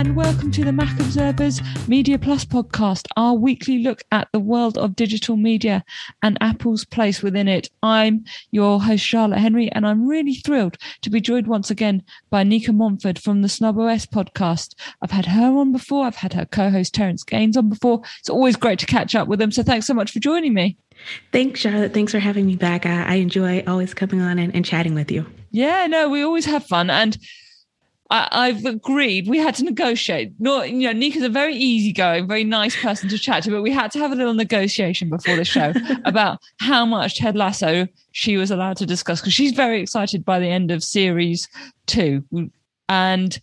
and welcome to the Mac Observers Media Plus podcast, our weekly look at the world of digital media and Apple's place within it. I'm your host, Charlotte Henry, and I'm really thrilled to be joined once again by Nika Montford from the Snob OS podcast. I've had her on before, I've had her co host Terence Gaines on before. It's always great to catch up with them. So thanks so much for joining me. Thanks, Charlotte. Thanks for having me back. I, I enjoy always coming on and, and chatting with you. Yeah, no, we always have fun. And I, have agreed. We had to negotiate. Not, you know, Nika's a very easygoing, very nice person to chat to, but we had to have a little negotiation before the show about how much Ted Lasso she was allowed to discuss because she's very excited by the end of series two, and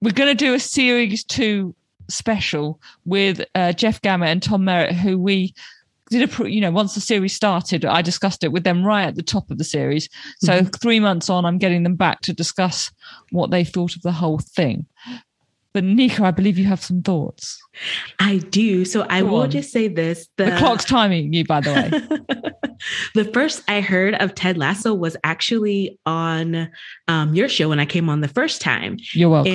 we're going to do a series two special with uh, Jeff Gamet and Tom Merritt, who we did a you know once the series started i discussed it with them right at the top of the series so mm-hmm. three months on i'm getting them back to discuss what they thought of the whole thing but Nika, I believe you have some thoughts. I do. So I will on. just say this: the, the clock's timing you, by the way. the first I heard of Ted Lasso was actually on um, your show when I came on the first time. You're welcome.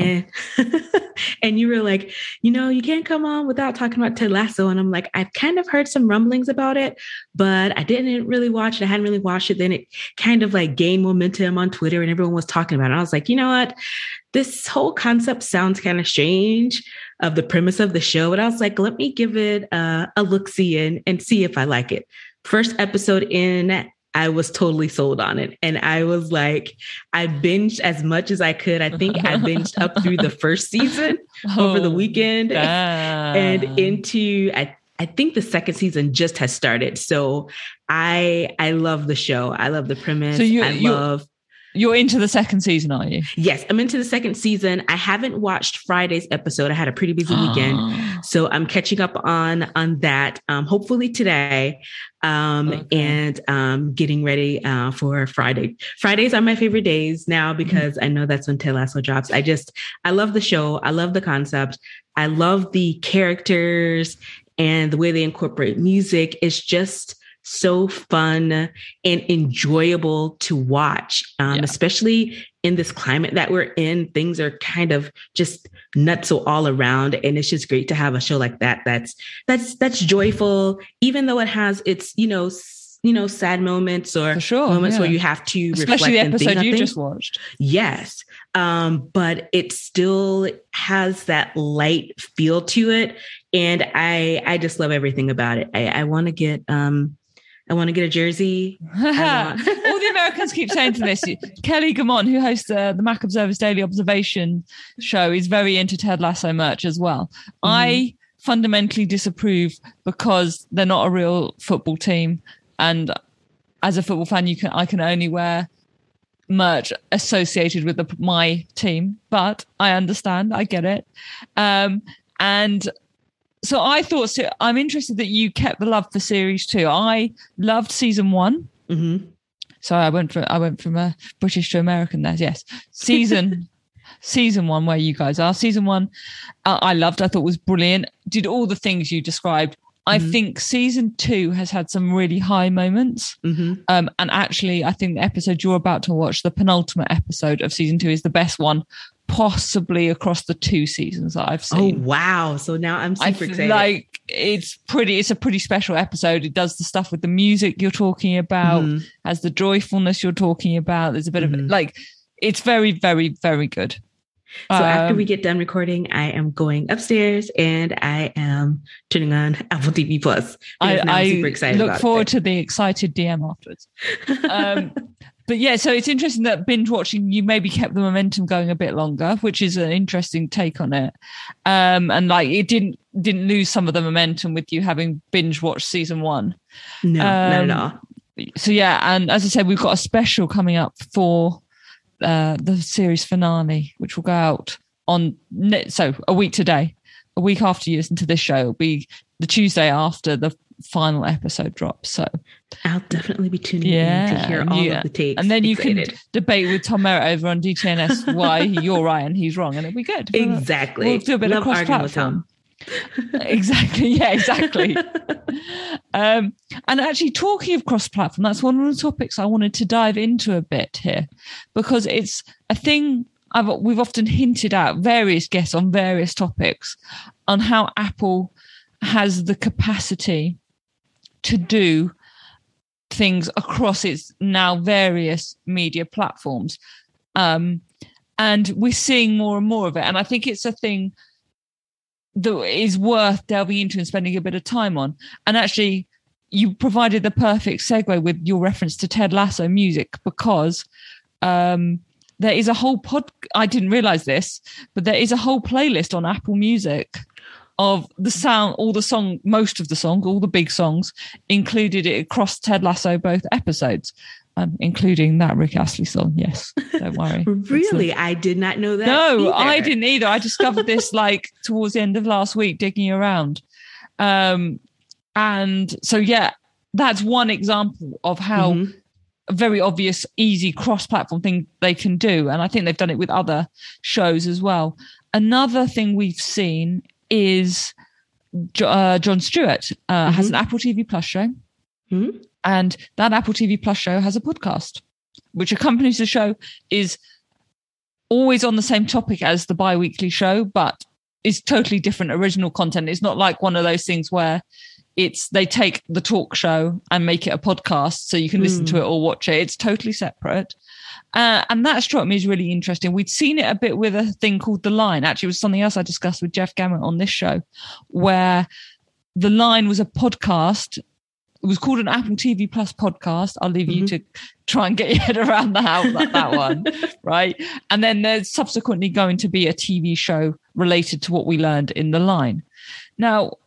And, and you were like, you know, you can't come on without talking about Ted Lasso. And I'm like, I've kind of heard some rumblings about it, but I didn't really watch it. I hadn't really watched it. Then it kind of like gained momentum on Twitter and everyone was talking about it. I was like, you know what? This whole concept sounds kind of strange of the premise of the show. But I was like, let me give it a, a look see and, and see if I like it. First episode in, I was totally sold on it. And I was like, I binged as much as I could. I think I binged up through the first season oh, over the oh, weekend and into, I I think the second season just has started. So I I love the show. I love the premise. So you, I love you're into the second season, are you? Yes, I'm into the second season. I haven't watched Friday's episode. I had a pretty busy weekend, so I'm catching up on on that. Um, hopefully today, um, okay. and um, getting ready uh, for Friday. Fridays are my favorite days now mm-hmm. because mm-hmm. I know that's when Ted Lasso drops. I just I love the show. I love the concept. I love the characters and the way they incorporate music. It's just so fun and enjoyable to watch, um, yeah. especially in this climate that we're in. Things are kind of just nuts all around, and it's just great to have a show like that. That's that's that's joyful, even though it has its you know you know sad moments or sure, moments yeah. where you have to especially the episode you just watched. Yes, um, but it still has that light feel to it, and I I just love everything about it. I, I want to get um I want to get a jersey. All the Americans keep saying to this. Kelly Guimont, who hosts uh, the Mac Observer's Daily Observation show, is very into Ted Lasso merch as well. Mm-hmm. I fundamentally disapprove because they're not a real football team, and as a football fan, you can I can only wear merch associated with the, my team. But I understand, I get it, um, and so I thought so I'm interested that you kept the love for series two. I loved season one. Mm-hmm. So I went from I went from a British to American there. Yes, season season one where you guys are. Season one, uh, I loved. I thought was brilliant. Did all the things you described. I mm-hmm. think season two has had some really high moments. Mm-hmm. Um, and actually, I think the episode you're about to watch, the penultimate episode of season two, is the best one possibly across the two seasons that I've seen. Oh wow! So now I'm super excited. Like it's pretty. It's a pretty special episode. It does the stuff with the music you're talking about, mm-hmm. has the joyfulness you're talking about. There's a bit mm-hmm. of like it's very, very, very good. So um, after we um, get done recording, I am going upstairs and I am turning on Apple TV Plus. I, I super excited. Look forward it. to the excited DM afterwards. Um, but yeah, so it's interesting that binge watching you maybe kept the momentum going a bit longer, which is an interesting take on it. Um, and like it didn't didn't lose some of the momentum with you having binge watched season one. No, um, at all. So yeah, and as I said, we've got a special coming up for uh, the series finale, which will go out on so a week today, a week after you listen to this show, it'll be the Tuesday after the final episode drops. So I'll definitely be tuning yeah, in to hear all yeah. of the takes. And then Excited. you can debate with Tom Merritt over on DTNS why you're right and he's wrong, and it'll be good. Exactly. We'll do a bit Love of cross platform. exactly. Yeah, exactly. um, and actually, talking of cross platform, that's one of the topics I wanted to dive into a bit here because it's a thing I've, we've often hinted at various guests on various topics on how Apple has the capacity to do things across its now various media platforms. Um, and we're seeing more and more of it. And I think it's a thing that is worth delving into and spending a bit of time on. And actually, you provided the perfect segue with your reference to Ted Lasso music because um, there is a whole pod. I didn't realize this, but there is a whole playlist on Apple Music of the sound, all the song, most of the songs, all the big songs included it across Ted Lasso both episodes. Um, including that Rick Astley song. Yes, don't worry. really, I did not know that. No, either. I didn't either. I discovered this like towards the end of last week, digging around. Um, and so, yeah, that's one example of how mm-hmm. a very obvious, easy cross platform thing they can do. And I think they've done it with other shows as well. Another thing we've seen is uh, Jon Stewart uh, mm-hmm. has an Apple TV Plus show. Mm-hmm. And that Apple TV Plus show has a podcast, which accompanies the show, is always on the same topic as the bi weekly show, but is totally different original content. It's not like one of those things where it's they take the talk show and make it a podcast so you can listen mm. to hmm. it or watch it. It's totally separate. Uh, and that struck me as really interesting. We'd seen it a bit with a thing called The Line. Actually, it was something else I discussed with Jeff Gamet on this show, where The Line was a podcast. It was called an Apple TV Plus podcast. I'll leave mm-hmm. you to try and get your head around the how that, that one, right? And then there's subsequently going to be a TV show related to what we learned in The Line. Now,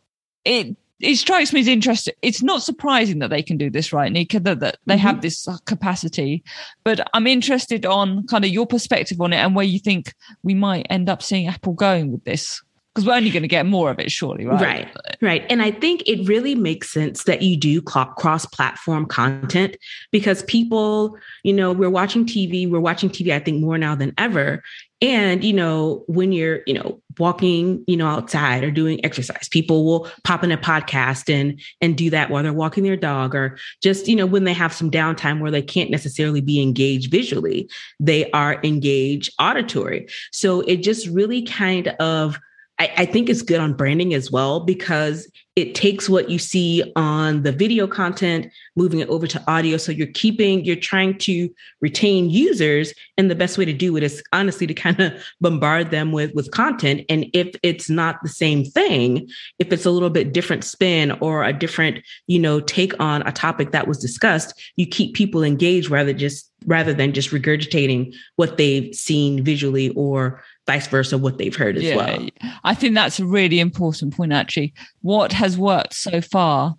it it strikes me as interesting. It's not surprising that they can do this, right, Nika? That, that they mm-hmm. have this capacity, but I'm interested on kind of your perspective on it and where you think we might end up seeing Apple going with this because we're only going to get more of it surely right? Right right. And i think it really makes sense that you do cross platform content because people you know we're watching tv we're watching tv i think more now than ever. And, you know, when you're, you know, walking, you know, outside or doing exercise, people will pop in a podcast and and do that while they're walking their dog or just, you know, when they have some downtime where they can't necessarily be engaged visually, they are engaged auditory. So it just really kind of I, I think it's good on branding as well because it takes what you see on the video content, moving it over to audio. So you're keeping, you're trying to retain users. And the best way to do it is honestly to kind of bombard them with, with content. And if it's not the same thing, if it's a little bit different spin or a different, you know, take on a topic that was discussed, you keep people engaged rather just rather than just regurgitating what they've seen visually or vice versa what they've heard as yeah, well. I think that's a really important point actually. What has worked so far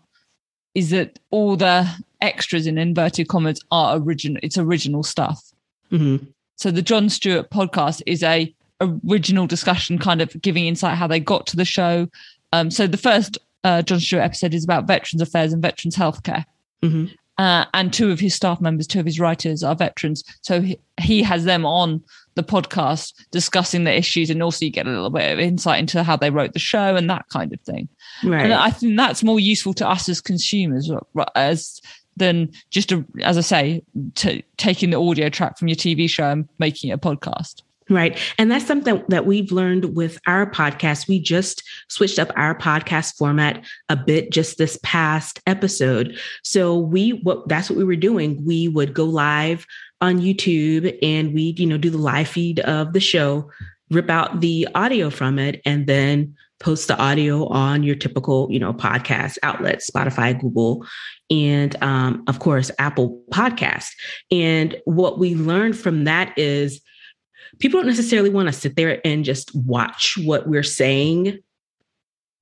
is that all the extras in inverted commas are original it's original stuff. Mm-hmm. So the Jon Stewart podcast is a original discussion kind of giving insight how they got to the show. Um, so the first uh, Jon Stewart episode is about veterans affairs and veterans healthcare. Mm-hmm. Uh, and two of his staff members, two of his writers are veterans. So he, he has them on the podcast discussing the issues and also you get a little bit of insight into how they wrote the show and that kind of thing. Right. And I think that's more useful to us as consumers as than just a, as I say, to, taking the audio track from your TV show and making it a podcast. Right. And that's something that we've learned with our podcast. We just switched up our podcast format a bit just this past episode. So we what that's what we were doing. We would go live on YouTube and we'd, you know, do the live feed of the show, rip out the audio from it, and then post the audio on your typical, you know, podcast outlets, Spotify, Google, and um, of course, Apple Podcast. And what we learned from that is people don't necessarily want to sit there and just watch what we're saying,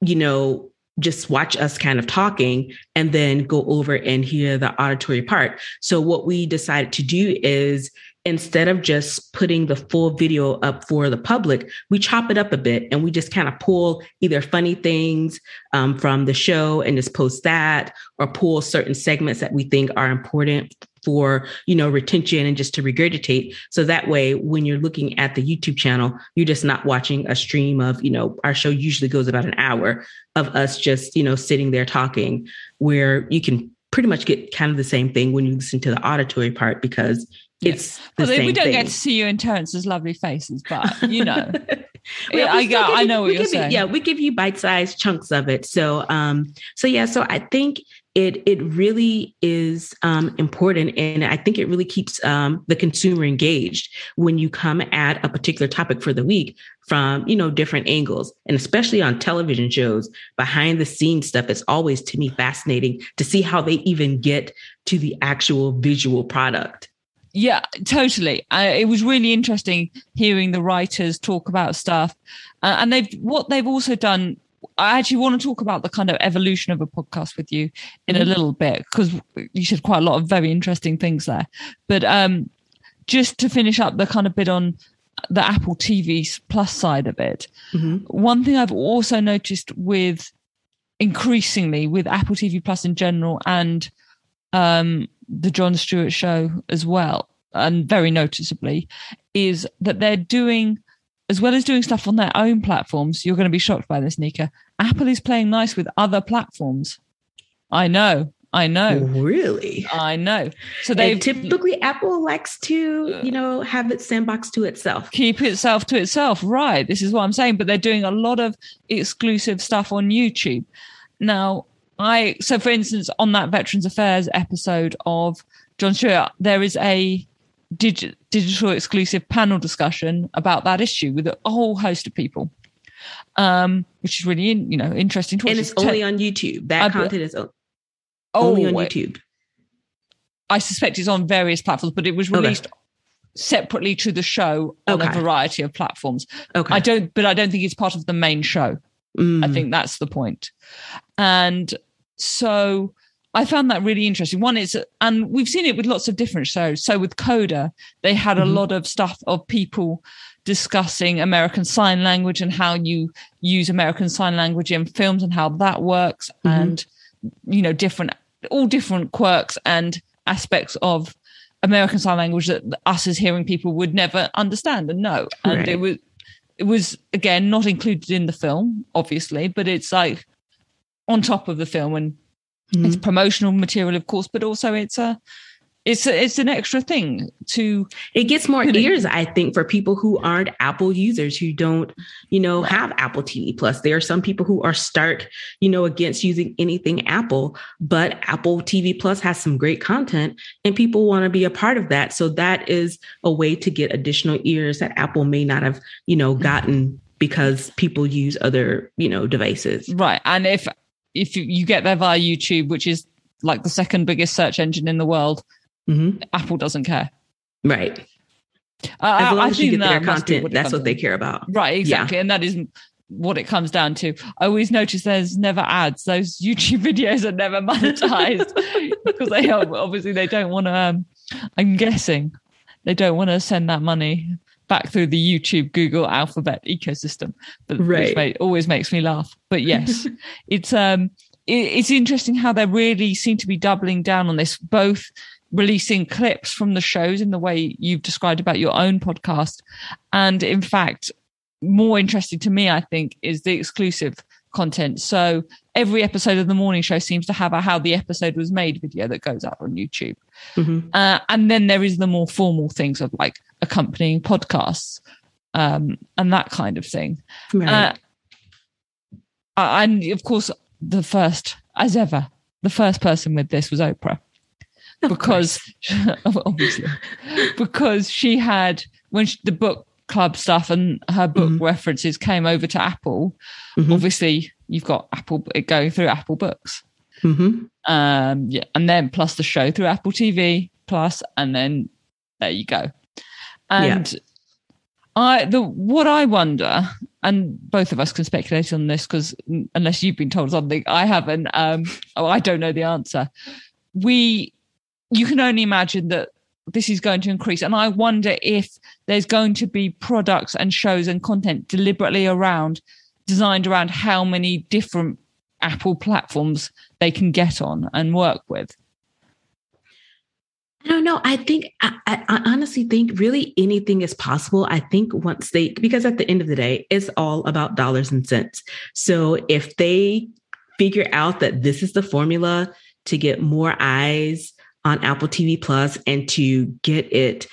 you know, just watch us kind of talking and then go over and hear the auditory part. So what we decided to do is instead of just putting the full video up for the public, we chop it up a bit and we just kind of pull either funny things um, from the show and just post that or pull certain segments that we think are important for you know retention and just to regurgitate. So that way when you're looking at the youtube channel you're just not watching a stream of you know our show usually goes about an hour of us just you know sitting there talking where you can pretty much get kind of the same thing when you listen to the auditory part because it's well, we don't thing. get to see you and Terence's lovely faces, but you know, well, I, I, I know what you're saying. You, yeah, we give you bite-sized chunks of it. So, um, so yeah, so I think it it really is um, important, and I think it really keeps um, the consumer engaged when you come at a particular topic for the week from you know different angles, and especially on television shows, behind the scenes stuff. It's always to me fascinating to see how they even get to the actual visual product. Yeah, totally. Uh, it was really interesting hearing the writers talk about stuff, uh, and they've what they've also done. I actually want to talk about the kind of evolution of a podcast with you in mm-hmm. a little bit because you said quite a lot of very interesting things there. But um, just to finish up the kind of bit on the Apple TV Plus side of it, mm-hmm. one thing I've also noticed with increasingly with Apple TV Plus in general and um, the Jon Stewart show as well, and very noticeably, is that they're doing, as well as doing stuff on their own platforms. You're going to be shocked by this, Nika. Apple is playing nice with other platforms. I know. I know. Really? I know. So they typically Apple likes to, you know, have its sandbox to itself. Keep itself to itself. Right. This is what I'm saying. But they're doing a lot of exclusive stuff on YouTube. Now, I so for instance on that Veterans Affairs episode of Jon Stewart, there is a digi- digital exclusive panel discussion about that issue with a whole host of people, um, which is really in, you know interesting. To watch. And it's only on YouTube. That content is only on oh, YouTube. I suspect it's on various platforms, but it was released okay. separately to the show on okay. a variety of platforms. Okay. I don't, but I don't think it's part of the main show. Mm. I think that's the point. And so I found that really interesting. One is, and we've seen it with lots of different shows. So with Coda, they had mm-hmm. a lot of stuff of people discussing American Sign Language and how you use American Sign Language in films and how that works, mm-hmm. and you know, different, all different quirks and aspects of American Sign Language that us as hearing people would never understand and know. And right. it was, it was again not included in the film, obviously, but it's like on top of the film and mm-hmm. it's promotional material, of course, but also it's a it's a, it's an extra thing to it gets more ears i think for people who aren't apple users who don't you know have apple tv plus. There are some people who are stark you know against using anything apple but apple tv plus has some great content and people want to be a part of that. So that is a way to get additional ears that apple may not have you know mm-hmm. gotten because people use other you know devices. Right and if if you get there via YouTube, which is like the second biggest search engine in the world, mm-hmm. Apple doesn't care. Right. Uh, as long as you get their content, what that's what they care about. Right, exactly. Yeah. And that is what it comes down to. I always notice there's never ads. Those YouTube videos are never monetized because they obviously they don't want to. Um, I'm guessing they don't want to send that money back through the YouTube, Google, Alphabet ecosystem, but right. which always makes me laugh. But yes, it's um, it, it's interesting how they really seem to be doubling down on this, both releasing clips from the shows in the way you've described about your own podcast, and in fact, more interesting to me, I think, is the exclusive content. So every episode of the morning show seems to have a how the episode was made video that goes up on YouTube. Mm-hmm. Uh, and then there is the more formal things of like accompanying podcasts um, and that kind of thing. Right. Uh, and of course, the first, as ever, the first person with this was Oprah. because obviously because she had when she, the book club stuff and her book mm-hmm. references came over to apple mm-hmm. obviously you've got apple going through apple books mm-hmm. um yeah and then plus the show through apple tv plus and then there you go and yeah. I the what I wonder, and both of us can speculate on this because unless you've been told something, I haven't. Um, oh, I don't know the answer. We, you can only imagine that this is going to increase, and I wonder if there's going to be products and shows and content deliberately around, designed around how many different Apple platforms they can get on and work with. I don't know. I think, I, I, honestly think really anything is possible. I think once they, because at the end of the day, it's all about dollars and cents. So if they figure out that this is the formula to get more eyes on Apple TV Plus and to get it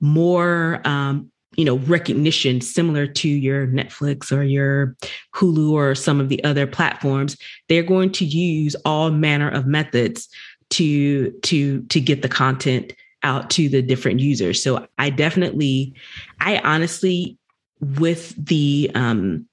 more um, you know recognition similar to your netflix or your hulu or some of the other platforms they're going to use all manner of methods to to to get the content out to the different users. So i definitely i honestly with the um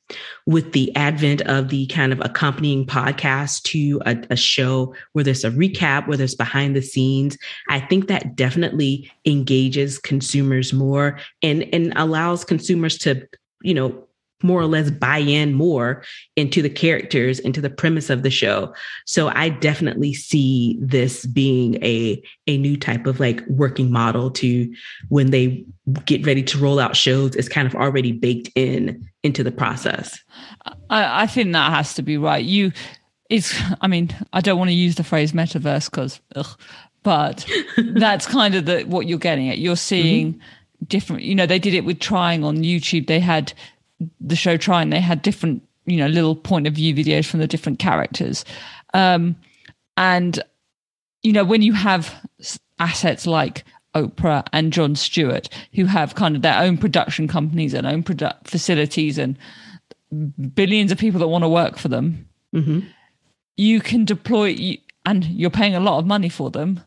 with the advent of the kind of accompanying podcast to a, a, show where there's a recap, where there's behind the scenes, I think that definitely engages consumers more and, and allows consumers to, you know, more or less buy in more into the characters, into the premise of the show. So I definitely see this being a a new type of like working model to when they get ready to roll out shows, it's kind of already baked in into the process. I, I think that has to be right. You it's I mean, I don't want to use the phrase metaverse because but that's kind of the what you're getting at. You're seeing mm-hmm. different you know, they did it with trying on YouTube. They had the show trying they had different you know little point of view videos from the different characters. Um and you know when you have assets like Oprah and Jon Stewart who have kind of their own production companies and own produ- facilities and billions of people that want to work for them mm-hmm. you can deploy and you're paying a lot of money for them.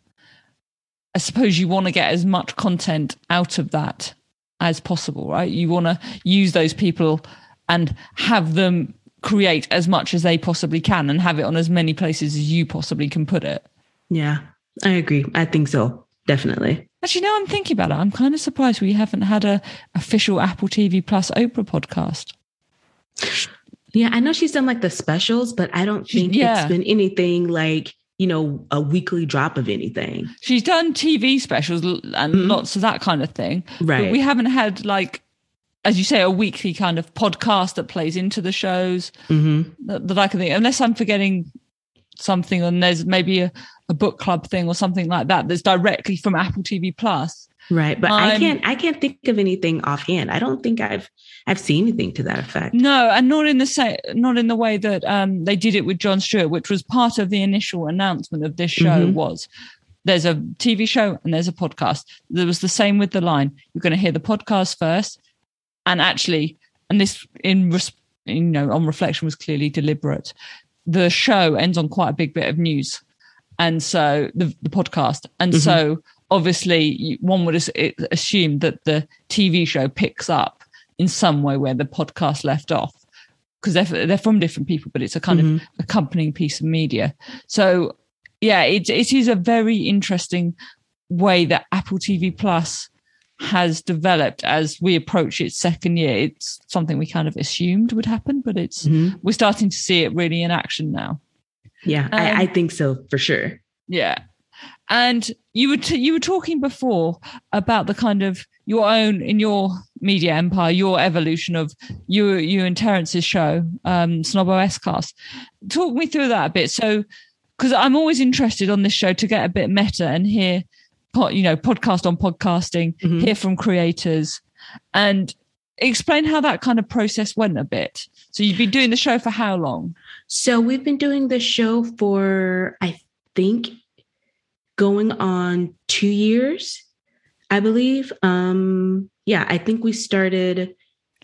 I suppose you want to get as much content out of that as possible, right? You want to use those people and have them create as much as they possibly can and have it on as many places as you possibly can put it. Yeah, I agree. I think so. Definitely. Actually, now I'm thinking about it. I'm kind of surprised we haven't had a official Apple TV Plus Oprah podcast. Yeah, I know she's done like the specials, but I don't think yeah. it's been anything like you know, a weekly drop of anything. She's done TV specials and mm-hmm. lots of that kind of thing. Right. But we haven't had like, as you say, a weekly kind of podcast that plays into the shows mm-hmm. that, that, I can think, unless I'm forgetting something and there's maybe a, a book club thing or something like that that's directly from Apple TV Plus. Right. But I can't I can't think of anything offhand. I don't think I've I've seen anything to that effect. No, and not in the same not in the way that um they did it with Jon Stewart, which was part of the initial announcement of this show mm-hmm. was there's a TV show and there's a podcast. There was the same with the line. You're going to hear the podcast first. And actually, and this in you know on reflection was clearly deliberate. The show ends on quite a big bit of news. And so the, the podcast. And mm-hmm. so obviously one would assume that the TV show picks up in some way where the podcast left off because they're, they're from different people, but it's a kind mm-hmm. of accompanying piece of media. So yeah, it, it is a very interesting way that Apple TV Plus has developed as we approach its second year. It's something we kind of assumed would happen, but it's mm-hmm. we're starting to see it really in action now. Yeah, um, I, I think so for sure. Yeah, and you were t- you were talking before about the kind of your own in your media empire, your evolution of you you and Terence's show, um, Snob OS Cast. Talk me through that a bit. So, because I'm always interested on this show to get a bit meta and hear, you know, podcast on podcasting, mm-hmm. hear from creators, and explain how that kind of process went a bit. So you've been doing the show for how long? So we've been doing the show for I think going on two years, I believe. Um, yeah, I think we started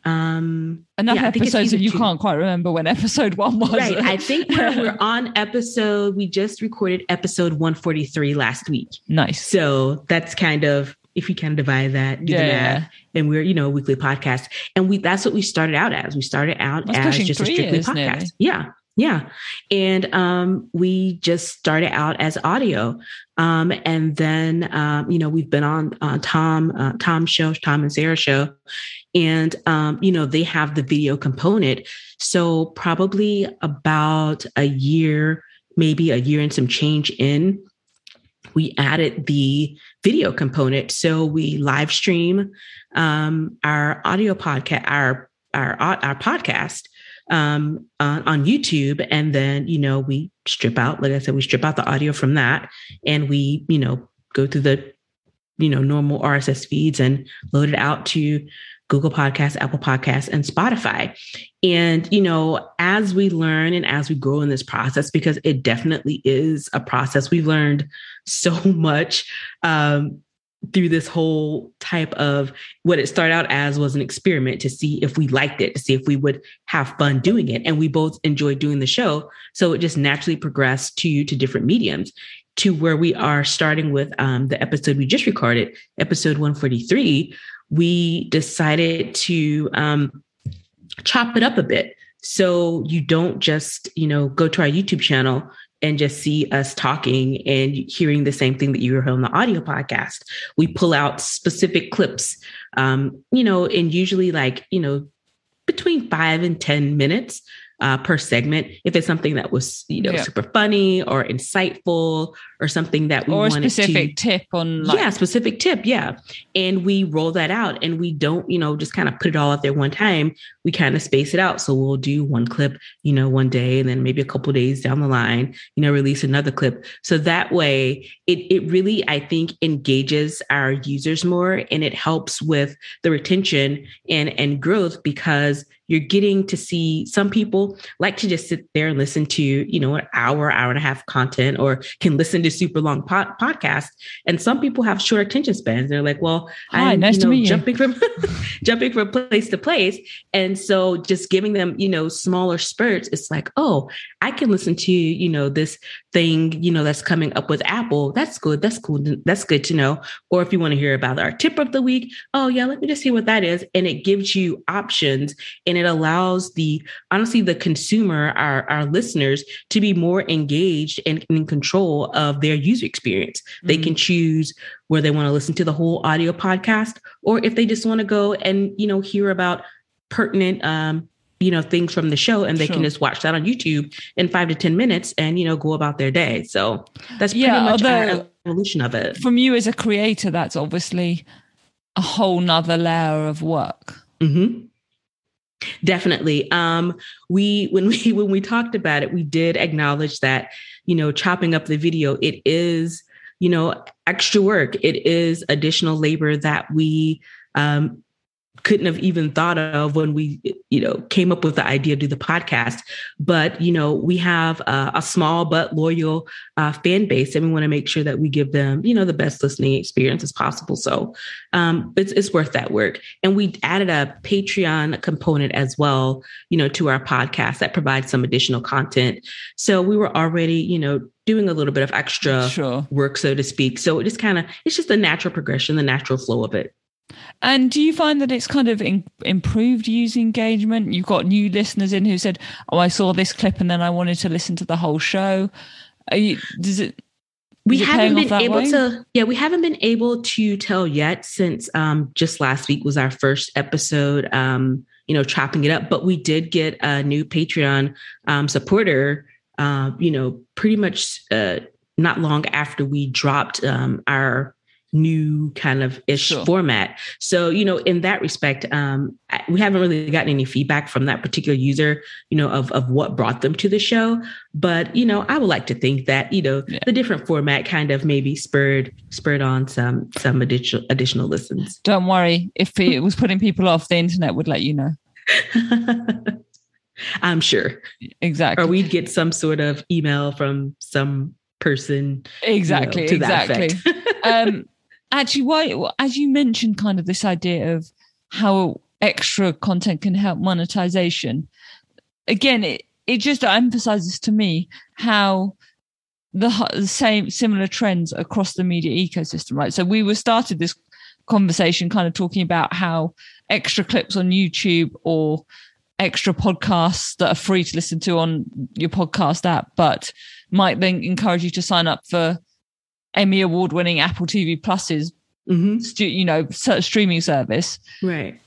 um enough yeah, episodes that you can can't quite remember when episode one was. Right i think we're, we're on episode we just recorded episode 143 last week. Nice. So that's kind of if you can divide that do yeah, the math. yeah. and we're you know a weekly podcast. And we that's what we started out as. We started out that's as just a strictly podcast. nearly. yeah yeah. And um, we just started out as audio. Um, and then, um, you know, we've been on uh, Tom, uh, Tom's show, Tom and Sarah show. And, um, you know, they have the video component. So probably about a year, maybe a year and some change in, we added the video component. So we live stream um, our audio podcast, our, our, our podcast um, on, on YouTube. And then, you know, we strip out, like I said, we strip out the audio from that and we, you know, go through the, you know, normal RSS feeds and load it out to Google Podcasts, Apple Podcasts, and Spotify. And, you know, as we learn and as we grow in this process, because it definitely is a process, we've learned so much um, through this whole type of what it started out as was an experiment to see if we liked it, to see if we would have fun doing it. And we both enjoyed doing the show. So it just naturally progressed to, to different mediums to where we are starting with um, the episode we just recorded, episode 143. We decided to um, chop it up a bit. So you don't just, you know, go to our YouTube channel and just see us talking and hearing the same thing that you heard on the audio podcast. We pull out specific clips, um, you know, and usually like, you know, between five and 10 minutes uh, per segment. If it's something that was, you know, yeah. super funny or insightful or something that we or a specific to, tip on, like- yeah, specific tip, yeah. And we roll that out, and we don't, you know, just kind of put it all out there one time. We kind of space it out. So we'll do one clip, you know, one day, and then maybe a couple days down the line, you know, release another clip. So that way, it it really, I think, engages our users more, and it helps with the retention and and growth because you're getting to see some people like to just sit there and listen to you know an hour hour and a half content or can listen to super long pod- podcasts. And some people have short attention spans. They're like well Hi, i'm nice you know, to meet jumping from jumping from place to place. And so just giving them you know smaller spurts it's like oh i can listen to you know this thing you know that's coming up with apple that's good that's cool that's good to know. Or if you want to hear about our tip of the week oh yeah let me just see what that is. And it gives you options and it allows the honestly the consumer our our listeners to be more engaged and in control of their user experience. Mm-hmm. they can choose where they want to listen to the whole audio podcast or if they just want to go and you know hear about pertinent um you know things from the show and they sure. can just watch that on youtube in five to ten minutes and you know go about their day so that's pretty yeah, much our evolution of it from you as a creator that's obviously a whole nother layer of work mm-hmm. Definitely. Um, we when we when we talked about it, we did acknowledge that you know chopping up the video it is you know extra work. It is additional labor that we um, couldn't have even thought of when we you know came up with the idea to do the podcast. But you know we have a, a small but loyal uh, fan base and we want to make sure that we give them you know the best listening experience as possible. So um, it's, it's worth that work. And we added a patreon component as well you know to our podcast that provides some additional content. So we were already you know doing a little bit of extra sure. work so to speak. So it just kind of it's just the natural progression the natural flow of it and do you find that it's kind of in, improved user engagement? You've got new listeners in who said, "Oh, I saw this clip and then I wanted to listen to the whole show." You, does it? We haven't been able way? to. Yeah, we haven't been able to tell yet since um, just last week was our first episode. Um, you know, chopping it up, but we did get a new Patreon um, supporter. Uh, you know, pretty much uh, not long after we dropped um, our new kind of ish sure. format. So, you know, in that respect, um, we haven't really gotten any feedback from that particular user, you know, of, of what brought them to the show. But, you know, I would like to think that, you know, yeah. the different format kind of maybe spurred, spurred on some, some additional, additional listens. Don't worry. If it was putting people off, the internet would let you know. I'm sure. Exactly. Or we'd get some sort of email from some person. Exactly. You know, exactly. um, actually, why, as you mentioned, kind of this idea of how extra content can help monetization. Again, it, it just emphasizes to me how the, the same similar trends across the media ecosystem, right? So we were started this conversation kind of talking about how extra clips on YouTube or extra podcasts that are free to listen to on your podcast app, but might then encourage you to sign up for Emmy award winning Apple TV Plus's, mm-hmm. stu- you know, streaming service. Right.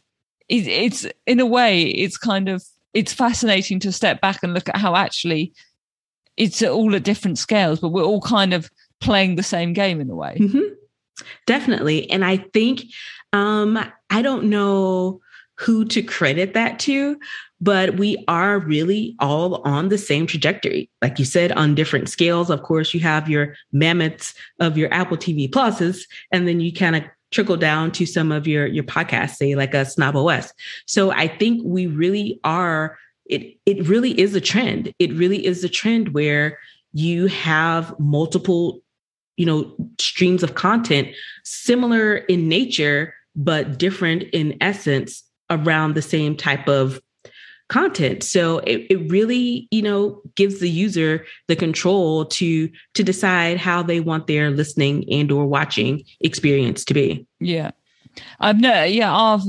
It, it's in a way, it's kind of, it's fascinating to step back and look at how actually it's all at different scales, but we're all kind of playing the same game in a way. Mm-hmm. Definitely. And I think, um, I don't know who to credit that to, but we are really all on the same trajectory. Like you said, on different scales. Of course, you have your mammoths of your Apple TV pluses, and then you kind of trickle down to some of your your podcasts, say like a Snob OS. So I think we really are. It it really is a trend. It really is a trend where you have multiple, you know, streams of content similar in nature but different in essence around the same type of content. So it, it really you know gives the user the control to to decide how they want their listening and or watching experience to be. Yeah. I've no yeah our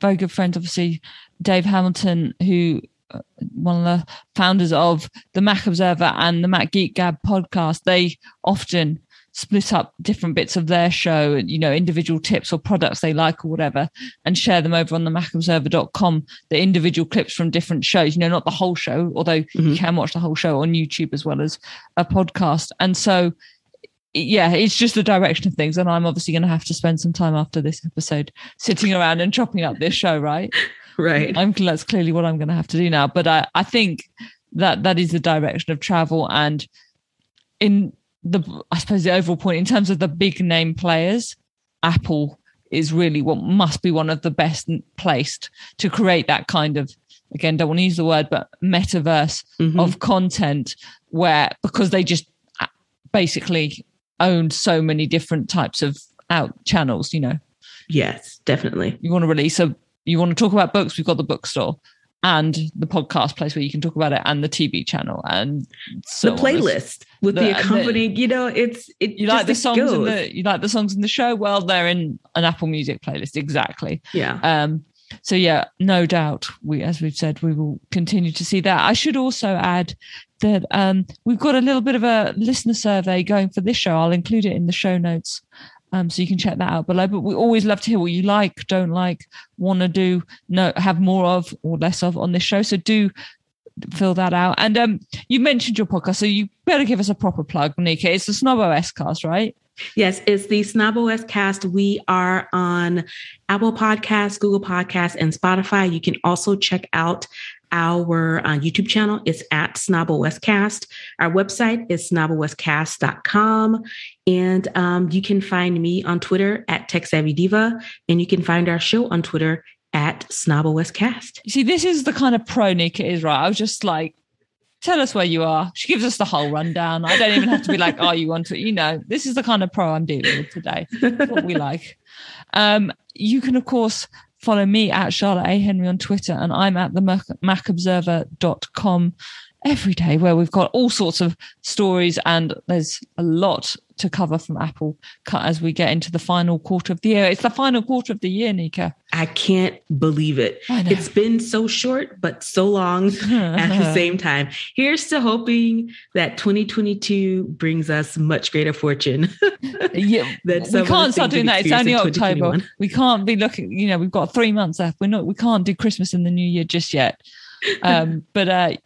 very good friend obviously dave hamilton who uh, one of the founders of the mac observer and the mac geek gab podcast they often split up different bits of their show, you know, individual tips or products they like or whatever, and share them over on the macobserver.com, the individual clips from different shows, you know, not the whole show, although mm-hmm. you can watch the whole show on YouTube as well as a podcast. And so, yeah, it's just the direction of things. And I'm obviously going to have to spend some time after this episode sitting around and chopping up this show, right? Right. I'm that's clearly what I'm going to have to do now. But I, I think that that is the direction of travel. And in the I suppose the overall point in terms of the big name players, Apple is really what must be one of the best placed to create that kind of again don't want to use the word but metaverse mm-hmm. of content where because they just uh, basically owned so many different types of out channels you know? Yes definitely. You want to release a you want to talk about books we've got the bookstore and the podcast place where you can talk about it and the TV channel and so the playlist with the, the accompanying, the, you know, it's it you like the songs goes. in the you like the songs in the show. Well, they're in an Apple Music playlist, exactly. Yeah. Um. So yeah, no doubt we, as we've said, we will continue to see that. I should also add that um, we've got a little bit of a listener survey going for this show. I'll include it in the show notes. Um, so you can check that out below. But we always love to hear what you like, don't like, want to do, no, have more of or less of on this show. So do fill that out. And um, you mentioned your podcast, so you better give us a proper plug, Nika. It's the Snob OS cast, right? Yes, it's the Snob OS cast. We are on Apple Podcasts, Google Podcasts, and Spotify. You can also check out our uh, YouTube channel. It's at Snob OS Cast. Our website is snoboscast.com. And um, you can find me on Twitter at Tech Savvy Diva. And you can find our show on Twitter at Snobble Cast. You see, this is the kind of pro Nika is, right? I was just like, tell us where you are. She gives us the whole rundown. I don't even have to be like, oh, you want to, you know, this is the kind of pro I'm dealing with today. what we like. Um, you can, of course, follow me at Charlotte A. Henry on Twitter, and I'm at the macobserver.com every day where we've got all sorts of stories and there's a lot to cover from Apple as we get into the final quarter of the year. It's the final quarter of the year, Nika. I can't believe it. It's been so short, but so long at the same time. Here's to hoping that 2022 brings us much greater fortune. yeah, we can't start doing that. It's only October. We can't be looking. You know, we've got three months left. We're not. We can't do Christmas in the New Year just yet. Um, but uh,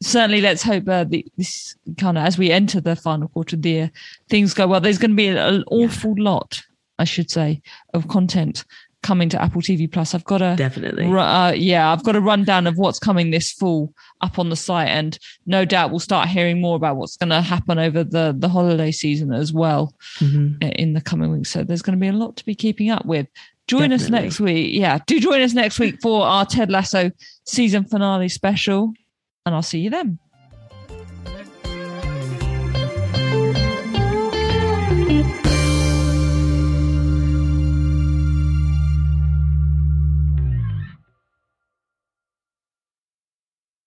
certainly let's hope uh, the, this kind of as we enter the final quarter of the year things go well. There's going to be an awful lot i should say of content coming to apple tv plus. I've got a definitely. uh, yeah i've got a rundown of what's coming this fall up on the site and no doubt we'll start hearing more about what's going to happen over the the holiday season as well mm-hmm. in the coming weeks. So there's going to be a lot to be keeping up with. Join definitely. us next week yeah do join us next week for our ted lasso season finale special and I'll see you then.